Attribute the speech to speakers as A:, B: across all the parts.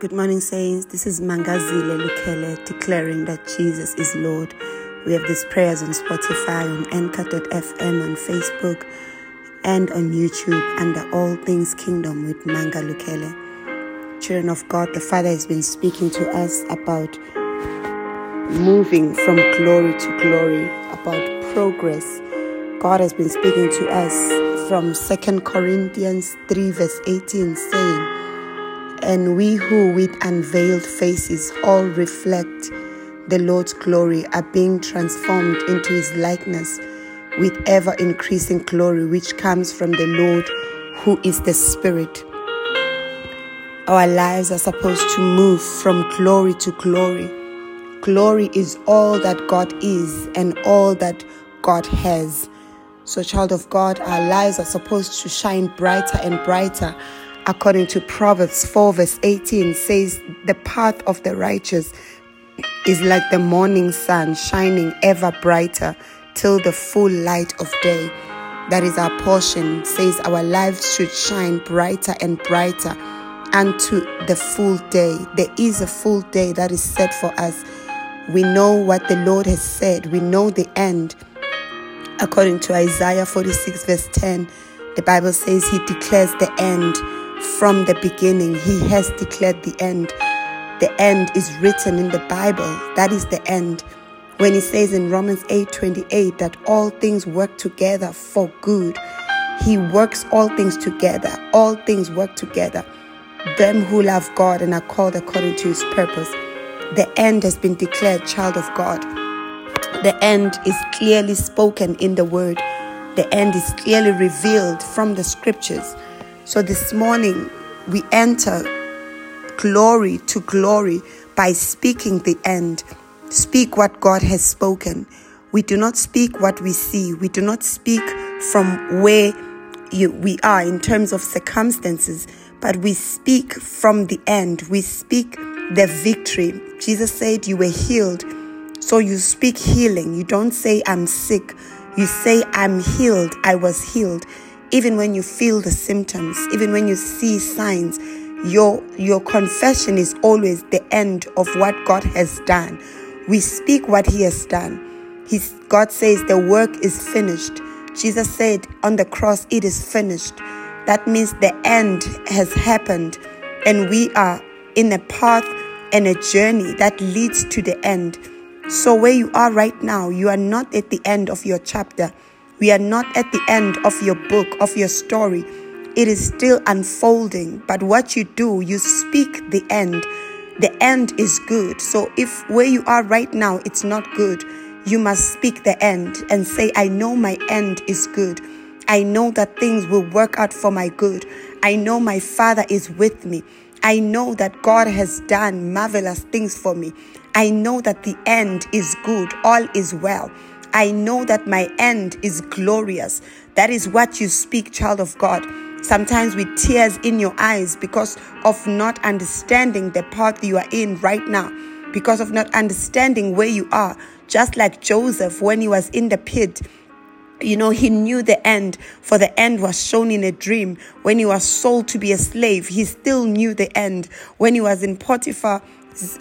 A: Good morning, saints. This is Mangazile Lukele declaring that Jesus is Lord. We have these prayers on Spotify, on Anchor.fm, on Facebook, and on YouTube under All Things Kingdom with Manga Lukele. Children of God, the Father has been speaking to us about moving from glory to glory, about progress. God has been speaking to us from 2 Corinthians 3, verse 18, saying, and we who with unveiled faces all reflect the Lord's glory are being transformed into his likeness with ever increasing glory which comes from the Lord who is the Spirit. Our lives are supposed to move from glory to glory. Glory is all that God is and all that God has. So, child of God, our lives are supposed to shine brighter and brighter according to Proverbs 4, verse 18, says, The path of the righteous is like the morning sun shining ever brighter till the full light of day. That is our portion, says our lives should shine brighter and brighter unto the full day. There is a full day that is set for us. We know what the Lord has said, we know the end. According to Isaiah 46, verse 10, the Bible says He declares the end from the beginning. He has declared the end. The end is written in the Bible. That is the end. When he says in Romans 8:28 that all things work together for good, he works all things together. All things work together. Them who love God and are called according to his purpose. The end has been declared, child of God. The end is clearly spoken in the word. The end is clearly revealed from the scriptures. So this morning, we enter glory to glory by speaking the end. Speak what God has spoken. We do not speak what we see. We do not speak from where you, we are in terms of circumstances, but we speak from the end. We speak the victory. Jesus said, You were healed. So you speak healing. You don't say, I'm sick. You say, I'm healed. I was healed even when you feel the symptoms, even when you see signs, your, your confession is always the end of what God has done. We speak what He has done. He's, God says the work is finished. Jesus said on the cross, It is finished. That means the end has happened, and we are in a path and a journey that leads to the end. So, where you are right now, you are not at the end of your chapter. We are not at the end of your book, of your story. It is still unfolding, but what you do, you speak the end. The end is good. So if where you are right now, it's not good, you must speak the end and say, I know my end is good. I know that things will work out for my good. I know my Father is with me. I know that God has done marvelous things for me. I know that the end is good, all is well. I know that my end is glorious. That is what you speak, child of God. Sometimes with tears in your eyes because of not understanding the path you are in right now, because of not understanding where you are. Just like Joseph when he was in the pit, you know, he knew the end, for the end was shown in a dream. When he was sold to be a slave, he still knew the end. When he was in Potiphar's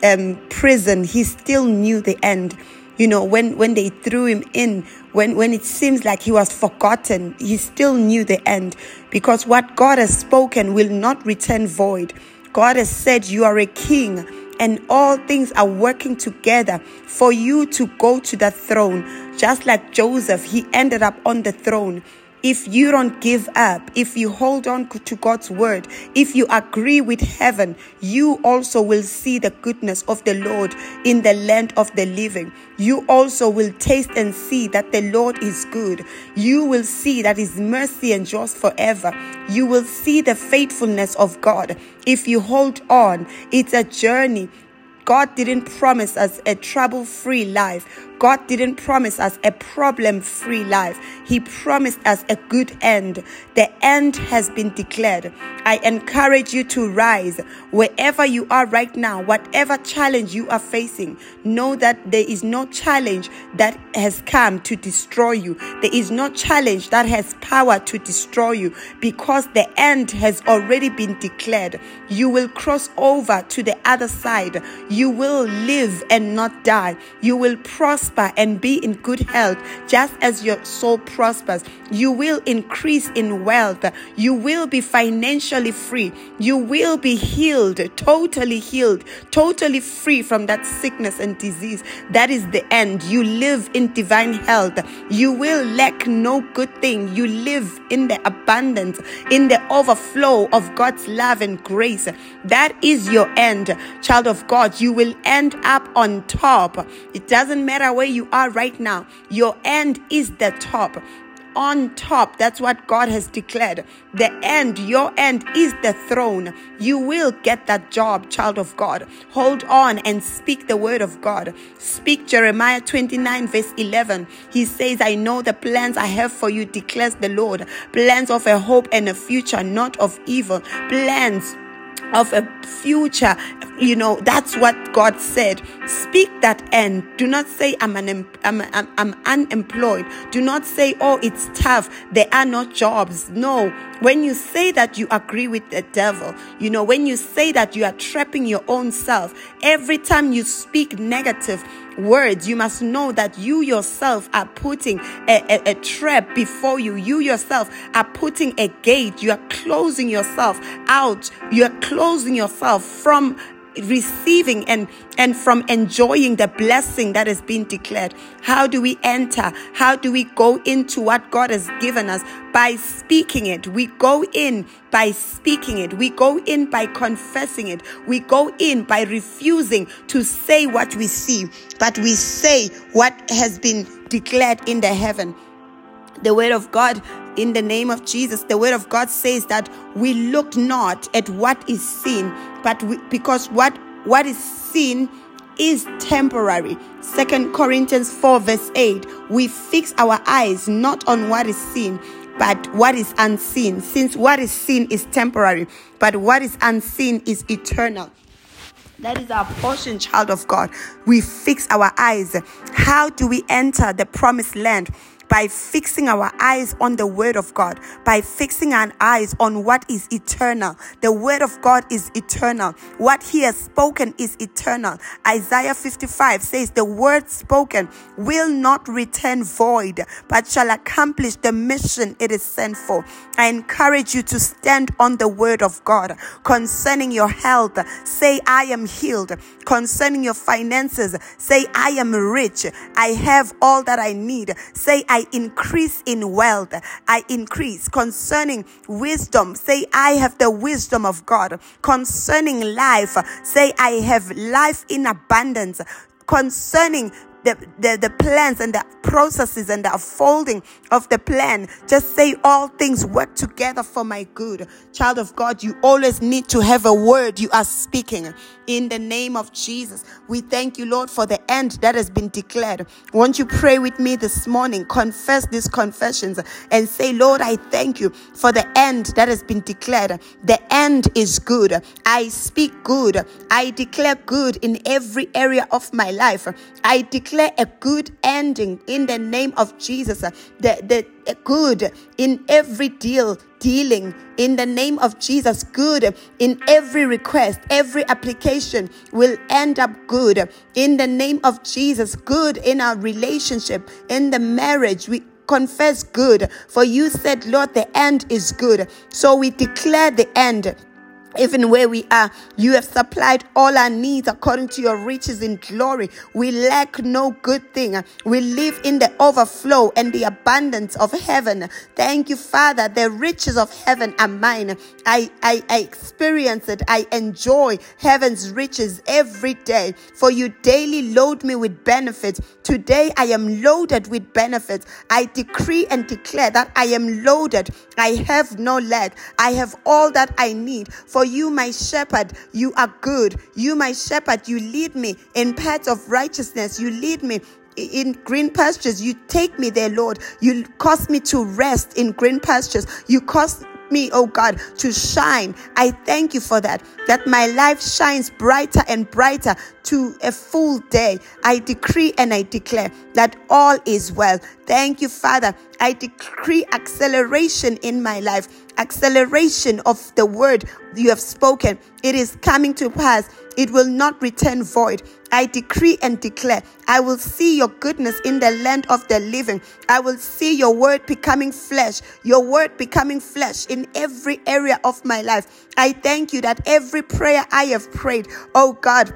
A: um, prison, he still knew the end you know when when they threw him in when when it seems like he was forgotten he still knew the end. Because what god has spoken will not return void. God has said you are a king and all things are working together for you to go to the throne. Just like joseph he ended up on the throne if you don't give up, if you hold on to God's word, if you agree with heaven, you also will see the goodness of the Lord in the land of the living. You also will taste and see that the Lord is good. You will see that His mercy endures forever. You will see the faithfulness of God. If you hold on, it's a journey. God didn't promise us a trouble free life. God didn't promise us a problem free life, He promised us a good end. The end has been declared. I encourage you to rise wherever you are right now, whatever challenge you are facing. Know that there is no challenge that has come to destroy you, there is no challenge that has power to destroy you because the end has already been declared. You will cross over to the other side. You will live and not die. You will prosper and be in good health, just as your soul prospers. You will increase in wealth. You will be financially free. You will be healed, totally healed, totally free from that sickness and disease. That is the end. You live in divine health. You will lack no good thing. You live in the abundance, in the overflow of God's love and grace. That is your end, child of God. You will end up on top. It doesn't matter where you are right now, your end is the top on top. That's what God has declared. The end, your end is the throne. You will get that job, child of God. Hold on and speak the word of God. Speak Jeremiah 29, verse 11. He says, I know the plans I have for you, declares the Lord. Plans of a hope and a future, not of evil. Plans of a future. You know, that's what God said. Speak that end. Do not say, I'm, an, I'm, I'm, I'm unemployed. Do not say, oh, it's tough. There are no jobs. No. When you say that you agree with the devil, you know, when you say that you are trapping your own self, every time you speak negative, words, you must know that you yourself are putting a, a, a, trap before you. You yourself are putting a gate. You are closing yourself out. You are closing yourself from receiving and and from enjoying the blessing that has been declared. How do we enter? How do we go into what god has given us? By speaking it. We go in by speaking it. We go in by confessing it. We go in by refusing to say what we see but we say what has been declared in the heaven. The word of God in the name of Jesus. The word of God says that we look not at what is seen, but we, because what what is seen is temporary. Second Corinthians 4 verse 8. We fix our eyes not on what is seen, but what is unseen. Since what is seen is temporary, but what is unseen is eternal. That is our portion, child of God. We fix our eyes. How do we enter the promised land? By fixing our eyes on the Word of God, by fixing our eyes on what is eternal. The Word of God is eternal. What He has spoken is eternal. Isaiah 55 says, The word spoken will not return void, but shall accomplish the mission it is sent for. I encourage you to stand on the Word of God concerning your health. Say, I am healed. Concerning your finances, say, I am rich. I have all that I need. Say, I I increase in wealth. I increase concerning wisdom. Say, I have the wisdom of God. Concerning life, say, I have life in abundance. Concerning the, the, the plans and the processes and the unfolding of the plan. Just say all things work together for my good. Child of God, you always need to have a word you are speaking in the name of Jesus. We thank you, Lord, for the end that has been declared. Won't you pray with me this morning? Confess these confessions and say, Lord, I thank you for the end that has been declared. The end is good. I speak good. I declare good in every area of my life. I declare declare a good ending in the name of Jesus. The, the good in every deal, dealing in the name of Jesus. Good in every request, every application will end up good in the name of Jesus. Good in our relationship, in the marriage. We confess good, for you said, Lord, the end is good. So we declare the end even where we are, you have supplied all our needs according to your riches in glory. We lack no good thing. We live in the overflow and the abundance of heaven. Thank you, Father. The riches of heaven are mine. I, I, I experience it. I enjoy heaven's riches every day. For you daily load me with benefits. Today I am loaded with benefits. I decree and declare that I am loaded. I have no lack. I have all that I need. For for you, my shepherd, you are good. You, my shepherd, you lead me in paths of righteousness. You lead me in green pastures. You take me there, Lord. You cause me to rest in green pastures. You cause me, oh God, to shine. I thank you for that, that my life shines brighter and brighter to a full day. I decree and I declare that all is well. Thank you, Father. I decree acceleration in my life, acceleration of the word you have spoken. It is coming to pass. It will not return void. I decree and declare, I will see your goodness in the land of the living. I will see your word becoming flesh, your word becoming flesh in every area of my life. I thank you that every prayer I have prayed, oh God,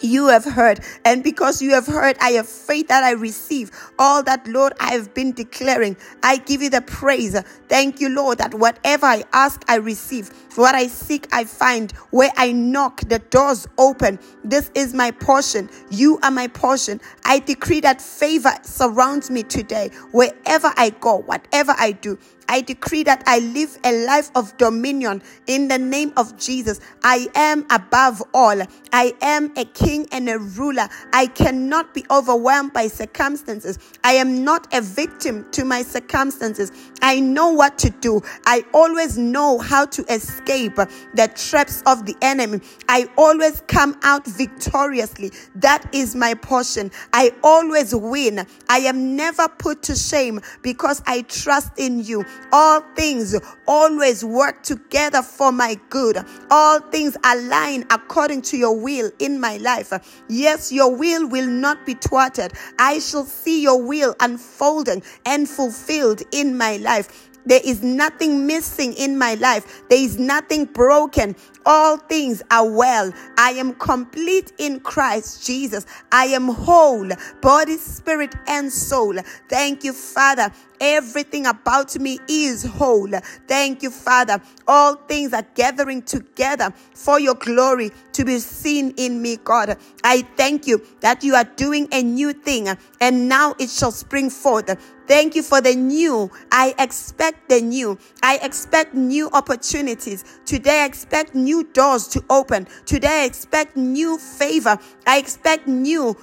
A: you have heard. And because you have heard, I have faith that I receive all that, Lord, I have been declaring. I give you the praise. Thank you, Lord, that whatever I ask, I receive. What I seek, I find. Where I knock, the doors open. This is my portion. You are my portion. I decree that favor surrounds me today. Wherever I go, whatever I do, I decree that I live a life of dominion in the name of Jesus. I am above all. I am a king and a ruler. I cannot be overwhelmed by circumstances. I am not a victim to my circumstances. I know what to do. I always know how to escape the traps of the enemy. I always come out victoriously. That is my portion. I always win. I am never put to shame because I trust in you. All things always work together for my good. All things align according to your will in my life. Yes, your will will not be thwarted. I shall see your will unfolding and fulfilled in my life. There is nothing missing in my life. There is nothing broken. All things are well. I am complete in Christ Jesus. I am whole, body, spirit, and soul. Thank you, Father. Everything about me is whole. Thank you, Father. All things are gathering together for your glory to be seen in me, God. I thank you that you are doing a new thing and now it shall spring forth. Thank you for the new. I expect the new. I expect new opportunities. Today, I expect new doors to open. Today, I expect new favor. I expect new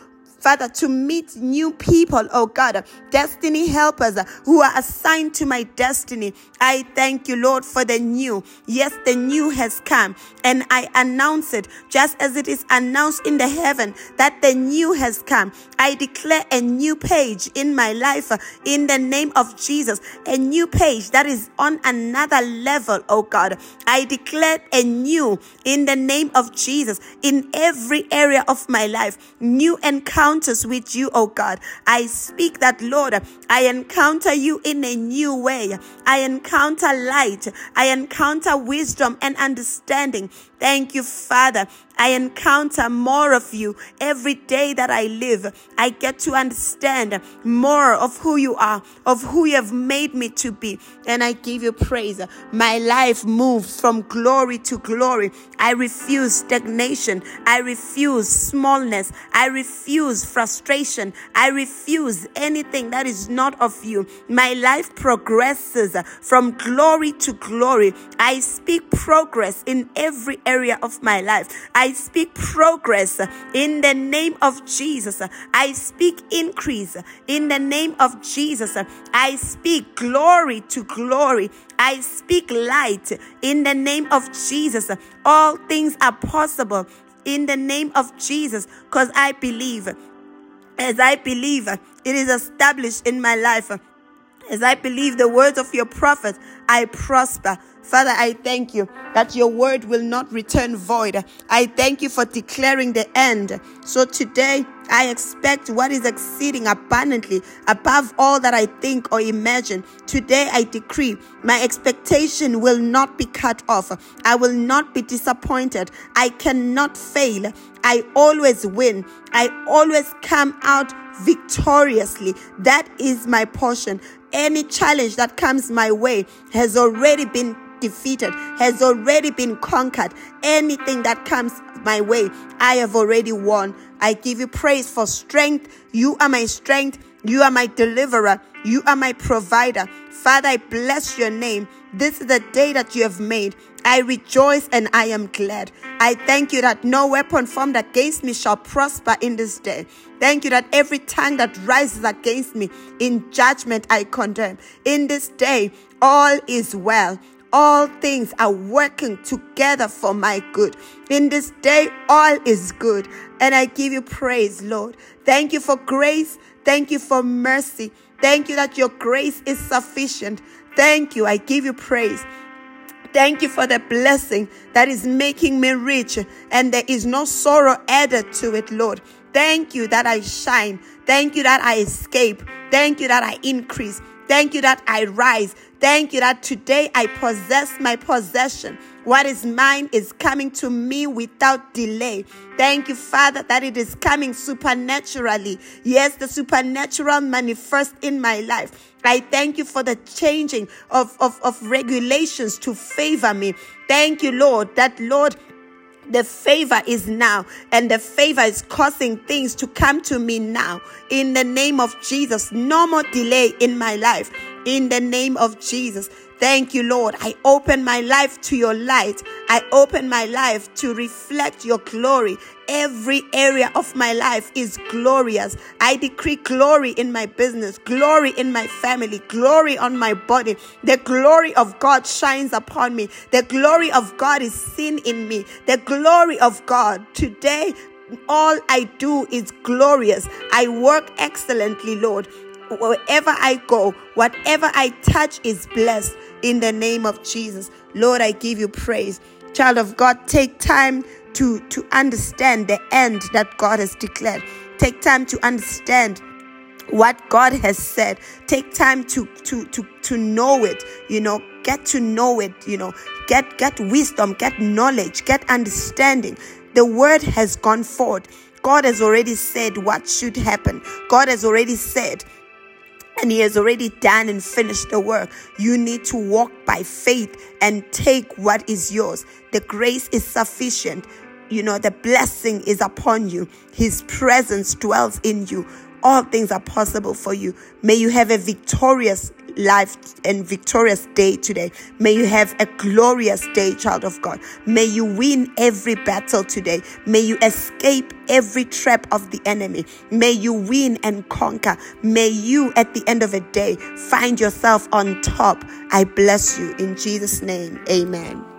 A: Father, to meet new people, oh God, destiny helpers who are assigned to my destiny. I thank you, Lord, for the new. Yes, the new has come, and I announce it just as it is announced in the heaven that the new has come. I declare a new page in my life in the name of Jesus, a new page that is on another level, oh God. I declare a new in the name of Jesus in every area of my life, new encounter encounters with you, oh God. I speak that, Lord, I encounter you in a new way. I encounter light. I encounter wisdom and understanding. Thank you, Father. I encounter more of you every day that I live. I get to understand more of who you are, of who you have made me to be. And I give you praise. My life moves from glory to glory. I refuse stagnation. I refuse smallness. I refuse frustration. I refuse anything that is not of you. My life progresses from glory to glory. I speak progress in every area of my life. I speak progress in the name of Jesus. I speak increase in the name of Jesus. I speak glory to glory. I speak light in the name of Jesus. All things are possible in the name of Jesus because I believe. As I believe, it is established in my life. As I believe the words of your prophet, I prosper. Father, I thank you that your word will not return void. I thank you for declaring the end. So today, I expect what is exceeding abundantly above all that I think or imagine. Today, I decree my expectation will not be cut off. I will not be disappointed. I cannot fail. I always win. I always come out victoriously. That is my portion. Any challenge that comes my way has already been defeated, has already been conquered. Anything that comes my way, I have already won. I give you praise for strength. You are my strength. You are my deliverer. You are my provider. Father, I bless your name. This is the day that you have made. I rejoice and I am glad. I thank you that no weapon formed against me shall prosper in this day. Thank you that every tongue that rises against me in judgment I condemn. In this day, all is well. All things are working together for my good. In this day, all is good. And I give you praise, Lord. Thank you for grace. Thank you for mercy. Thank you that your grace is sufficient. Thank you. I give you praise. Thank you for the blessing that is making me rich and there is no sorrow added to it, Lord. Thank you that I shine. Thank you that I escape. Thank you that I increase. Thank you that I rise. Thank you that today I possess my possession. What is mine is coming to me without delay. Thank you, Father, that it is coming supernaturally. Yes, the supernatural manifest in my life. I thank you for the changing of, of, of regulations to favor me. Thank you, Lord, that Lord, the favor is now, and the favor is causing things to come to me now. In the name of Jesus, no more delay in my life. In the name of Jesus. Thank you, Lord. I open my life to your light. I open my life to reflect your glory. Every area of my life is glorious. I decree glory in my business, glory in my family, glory on my body. The glory of God shines upon me. The glory of God is seen in me. The glory of God today all I do is glorious. I work excellently, Lord. Wherever I go, whatever I touch is blessed in the name of Jesus. Lord, I give you praise. Child of God, take time to, to understand the end that God has declared. Take time to understand what God has said. Take time to to to to know it, you know, get to know it, you know, get get wisdom, get knowledge, get understanding. The word has gone forth. God has already said what should happen. God has already said and he has already done and finished the work. You need to walk by faith and take what is yours. The grace is sufficient. You know, the blessing is upon you. His presence dwells in you. All things are possible for you. May you have a victorious life and victorious day today. May you have a glorious day, child of God. May you win every battle today. May you escape every trap of the enemy. May you win and conquer. May you, at the end of the day, find yourself on top. I bless you in Jesus' name. Amen.